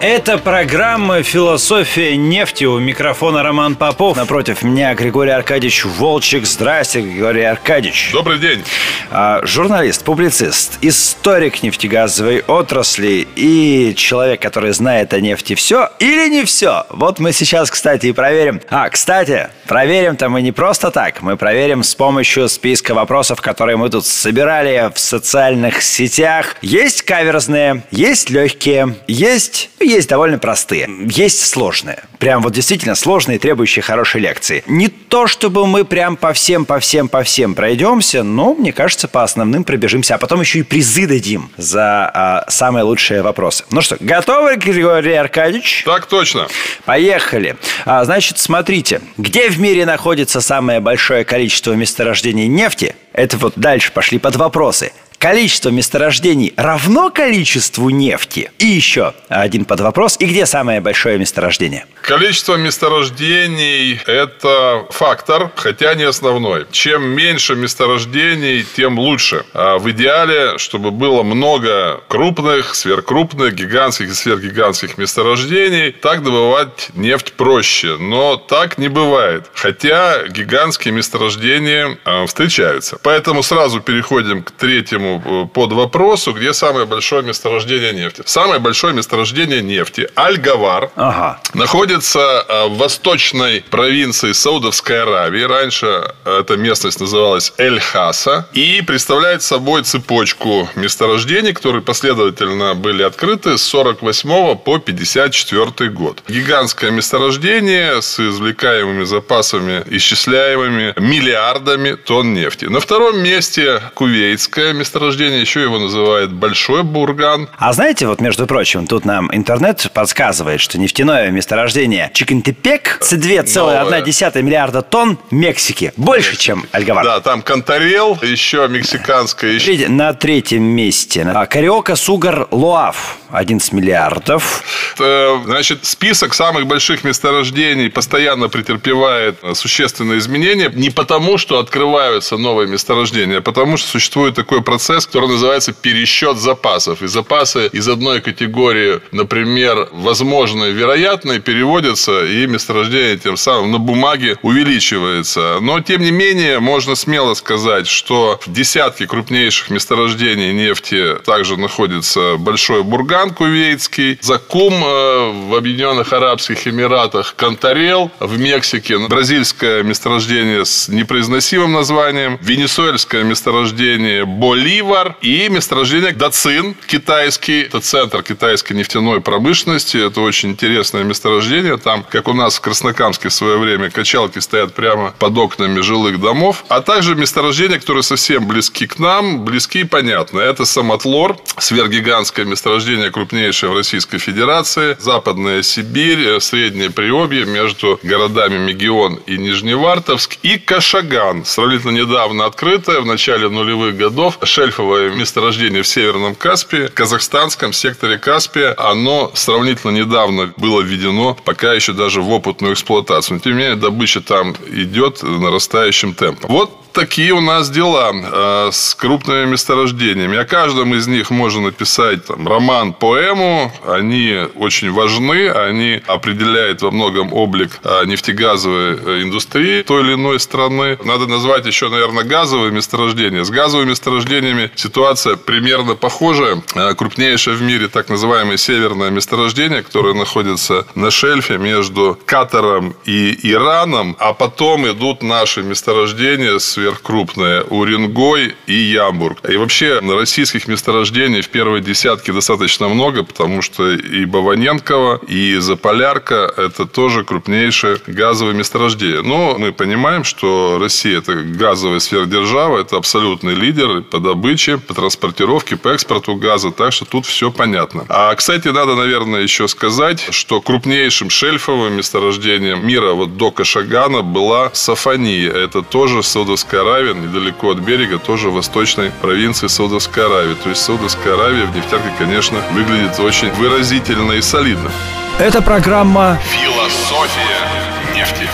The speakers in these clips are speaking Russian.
это программа «Философия нефти». У микрофона Роман Попов. Напротив меня Григорий Аркадьевич Волчек. Здрасте, Григорий Аркадьевич. Добрый день. А, журналист, публицист, историк нефтегазовой отрасли и человек, который знает о нефти все или не все. Вот мы сейчас, кстати, и проверим. А, кстати, проверим-то мы не просто так. Мы проверим с помощью списка вопросов, которые мы тут собирали в социальных сетях. Есть каверзные, есть легкие, есть есть довольно простые, есть сложные. Прям вот действительно сложные, требующие хорошей лекции. Не то, чтобы мы прям по всем, по всем, по всем пройдемся, но, мне кажется, по основным пробежимся. А потом еще и призы дадим за а, самые лучшие вопросы. Ну что, готовы, Григорий Аркадьевич? Так точно. Поехали. А, значит, смотрите. Где в мире находится самое большое количество месторождений нефти? Это вот дальше пошли под вопросы количество месторождений равно количеству нефти? И еще один под вопрос. И где самое большое месторождение? Количество месторождений – это фактор, хотя не основной. Чем меньше месторождений, тем лучше. А в идеале, чтобы было много крупных, сверхкрупных, гигантских и сверхгигантских месторождений, так добывать нефть проще. Но так не бывает. Хотя гигантские месторождения а, встречаются. Поэтому сразу переходим к третьему этому э, под вопросу, где самое большое месторождение нефти. Самое большое месторождение нефти Аль-Гавар ага. находится э, в восточной провинции Саудовской Аравии. Раньше эта местность называлась Эль-Хаса. И представляет собой цепочку месторождений, которые последовательно были открыты с 48 по 54 год. Гигантское месторождение с извлекаемыми запасами, исчисляемыми миллиардами тонн нефти. На втором месте кувейтское месторождение месторождение, еще его называют Большой Бурган. А знаете, вот между прочим, тут нам интернет подсказывает, что нефтяное месторождение Чикентепек с 2,1 миллиарда тонн Мексики. Больше, чем Альгавар. Да, там Контарел, еще мексиканская. Еще... На третьем месте. Кариока Сугар Луав. 11 миллиардов. Значит, список самых больших месторождений постоянно претерпевает существенные изменения. Не потому, что открываются новые месторождения, а потому, что существует такой процесс процесс, который называется пересчет запасов. И запасы из одной категории, например, возможные, вероятные, переводятся, и месторождение тем самым на бумаге увеличивается. Но, тем не менее, можно смело сказать, что в десятке крупнейших месторождений нефти также находится Большой Бурган Кувейтский, Закум э, в Объединенных Арабских Эмиратах, Кантарел в Мексике, бразильское месторождение с непроизносимым названием, венесуэльское месторождение Боли Ливар и месторождение Дацин китайский. Это центр китайской нефтяной промышленности. Это очень интересное месторождение. Там, как у нас в Краснокамске в свое время, качалки стоят прямо под окнами жилых домов. А также месторождения, которые совсем близки к нам, близки и понятны. Это Самотлор, сверхгигантское месторождение, крупнейшее в Российской Федерации. Западная Сибирь, Среднее Приобье между городами Мегион и Нижневартовск. И Кашаган, сравнительно недавно открытое в начале нулевых годов шельфовое месторождение в Северном Каспии, в казахстанском секторе Каспия. Оно сравнительно недавно было введено, пока еще даже в опытную эксплуатацию. Но, тем не менее, добыча там идет нарастающим темпом. Вот такие у нас дела э, с крупными месторождениями. О каждом из них можно написать там, роман, поэму. Они очень важны. Они определяют во многом облик э, нефтегазовой э, индустрии той или иной страны. Надо назвать еще, наверное, газовые месторождения. С газовыми месторождениями ситуация примерно похожая. Э, крупнейшее в мире так называемое северное месторождение, которое находится на шельфе между Катаром и Ираном. А потом идут наши месторождения с сверхкрупные – Уренгой и Ямбург. И вообще российских месторождений в первой десятке достаточно много, потому что и Баваненково, и Заполярка – это тоже крупнейшие газовые месторождения. Но мы понимаем, что Россия – это газовая сверхдержава, это абсолютный лидер по добыче, по транспортировке, по экспорту газа, так что тут все понятно. А, кстати, надо, наверное, еще сказать, что крупнейшим шельфовым месторождением мира вот до Кашагана была Сафания. Это тоже Саудовская Аравия, недалеко от берега, тоже в восточной провинции Саудовской Аравии. То есть Саудовская Аравия в нефтярке, конечно, выглядит очень выразительно и солидно. Это программа «Философия нефти».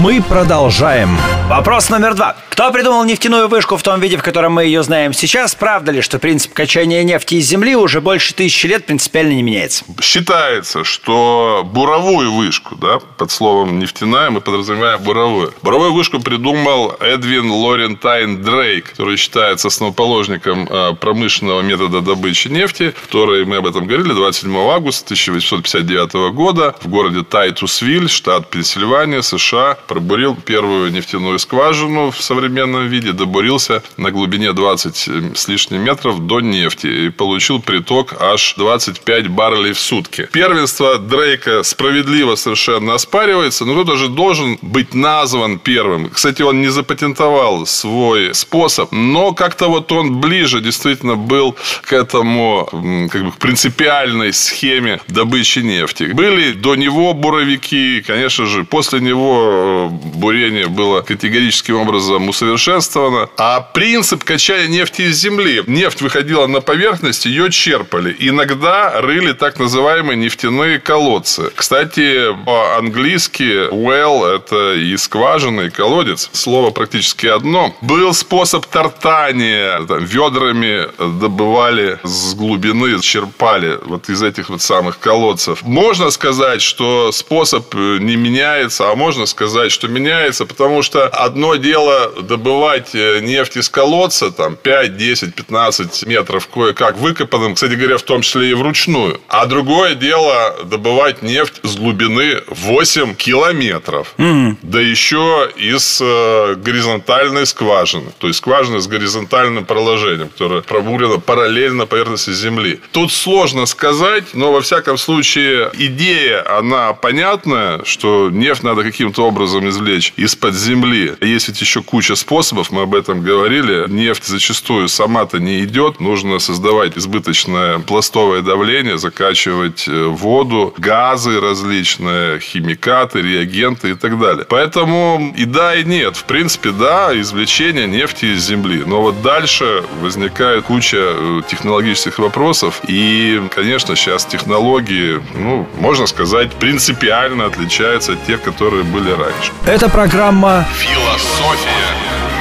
Мы продолжаем. Вопрос номер два. Кто придумал нефтяную вышку в том виде, в котором мы ее знаем сейчас? Правда ли, что принцип качания нефти из земли уже больше тысячи лет принципиально не меняется? Считается, что буровую вышку, да, под словом нефтяная мы подразумеваем буровую. Буровую вышку придумал Эдвин Лорентайн Дрейк, который считается основоположником э, промышленного метода добычи нефти, который, мы об этом говорили, 27 августа 1859 года в городе Тайтусвиль, штат Пенсильвания, США, пробурил первую нефтяную скважину в современном виде добурился на глубине 20 э, с лишним метров до нефти и получил приток аж 25 баррелей в сутки. Первенство Дрейка справедливо совершенно оспаривается, но кто-то же должен быть назван первым. Кстати, он не запатентовал свой способ, но как-то вот он ближе действительно был к этому как бы, принципиальной схеме добычи нефти. Были до него буровики, конечно же, после него бурение было категорическим образом усовершенствована. А принцип качания нефти из земли. Нефть выходила на поверхность, ее черпали. Иногда рыли так называемые нефтяные колодцы. Кстати, по-английски well – это и скважина, и колодец. Слово практически одно. Был способ тартания. Там, ведрами добывали с глубины, черпали вот из этих вот самых колодцев. Можно сказать, что способ не меняется, а можно сказать, что меняется, потому что одно дело добывать э, нефть из колодца, там, 5, 10, 15 метров кое-как выкопанным, кстати говоря, в том числе и вручную. А другое дело добывать нефть с глубины 8 километров. Mm-hmm. Да еще из э, горизонтальной скважины. То есть, скважины с горизонтальным проложением, которая пробурена параллельно поверхности Земли. Тут сложно сказать, но, во всяком случае, идея, она понятная, что нефть надо каким-то образом извлечь из-под земли. Есть ведь еще куча куча способов, мы об этом говорили. Нефть зачастую сама-то не идет. Нужно создавать избыточное пластовое давление, закачивать э, воду, газы различные, химикаты, реагенты и так далее. Поэтому и да, и нет. В принципе, да, извлечение нефти из земли. Но вот дальше возникает куча э, технологических вопросов. И, конечно, сейчас технологии, ну, можно сказать, принципиально отличаются от тех, которые были раньше. Это программа «Философия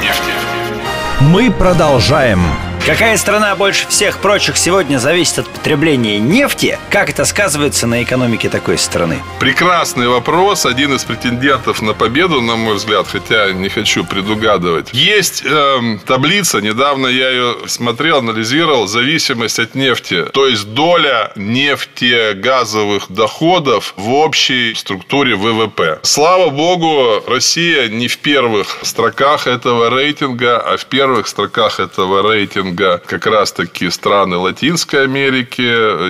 нефти. Мы продолжаем. Какая страна больше всех прочих сегодня зависит от потребления нефти? Как это сказывается на экономике такой страны? Прекрасный вопрос. Один из претендентов на победу, на мой взгляд, хотя не хочу предугадывать. Есть эм, таблица, недавно я ее смотрел, анализировал, зависимость от нефти. То есть доля нефтегазовых доходов в общей структуре ВВП. Слава богу, Россия не в первых строках этого рейтинга, а в первых строках этого рейтинга рейтинга как раз-таки страны Латинской Америки,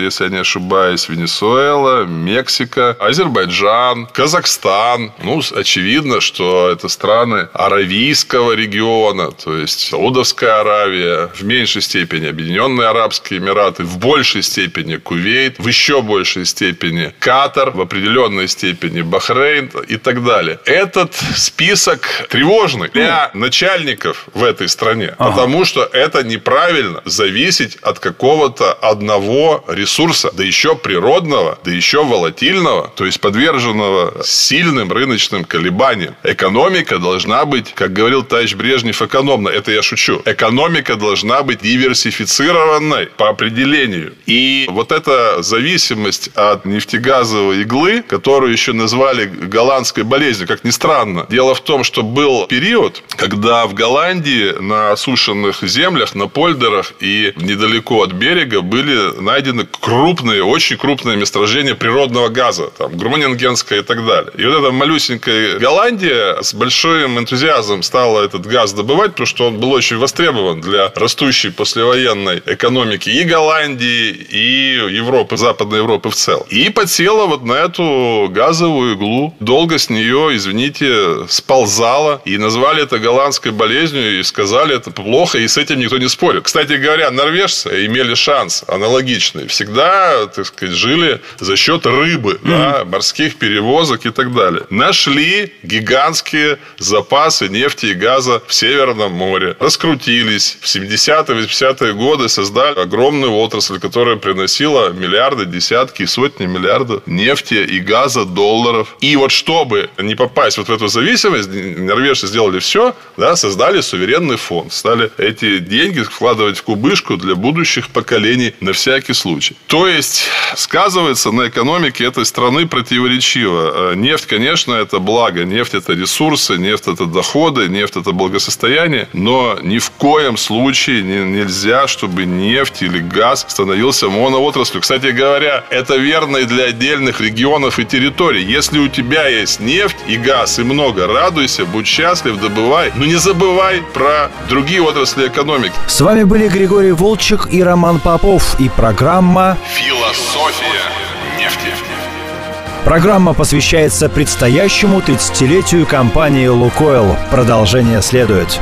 если я не ошибаюсь, Венесуэла, Мексика, Азербайджан, Казахстан. Ну, очевидно, что это страны Аравийского региона, то есть Саудовская Аравия, в меньшей степени Объединенные Арабские Эмираты, в большей степени Кувейт, в еще большей степени Катар, в определенной степени Бахрейн и так далее. Этот список тревожный для начальников в этой стране, ага. потому что это не неправильно зависеть от какого-то одного ресурса, да еще природного, да еще волатильного, то есть подверженного сильным рыночным колебаниям. Экономика должна быть, как говорил товарищ Брежнев, экономна. Это я шучу. Экономика должна быть диверсифицированной по определению. И вот эта зависимость от нефтегазовой иглы, которую еще назвали голландской болезнью, как ни странно. Дело в том, что был период, когда в Голландии на осушенных землях, на польдерах и недалеко от берега были найдены крупные, очень крупные месторождения природного газа. Там, Грунингенская и так далее. И вот эта малюсенькая Голландия с большим энтузиазмом стала этот газ добывать, потому что он был очень востребован для растущей послевоенной экономики и Голландии, и Европы, Западной Европы в целом. И подсела вот на эту газовую иглу. Долго с нее, извините, сползала. И назвали это голландской болезнью, и сказали, это плохо, и с этим никто не спорит. Кстати говоря, норвежцы имели шанс аналогичный. Всегда, так сказать, жили за счет рыбы, mm-hmm. да, морских перевозок и так далее. Нашли гигантские запасы нефти и газа в Северном море. Раскрутились. В 70-е, 80-е годы создали огромную отрасль, которая приносила миллиарды, десятки и сотни миллиардов нефти и газа, долларов. И вот чтобы не попасть вот в эту зависимость, норвежцы сделали все, да, создали суверенный фонд. Стали эти деньги вкладывать в кубышку для будущих поколений на всякий случай. То есть, сказывается на экономике этой страны противоречиво. Э, нефть, конечно, это благо. Нефть – это ресурсы, нефть – это доходы, нефть – это благосостояние. Но ни в коем случае нельзя, чтобы нефть или газ становился моноотраслью. Кстати говоря, это верно и для отдельных регионов и территорий. Если у тебя есть нефть и газ и много, радуйся, будь счастлив, добывай. Но не забывай про другие отрасли экономики. С вами были Григорий Волчек и Роман Попов и программа «Философия нефти». Программа посвящается предстоящему 30-летию компании «Лукойл». Продолжение следует.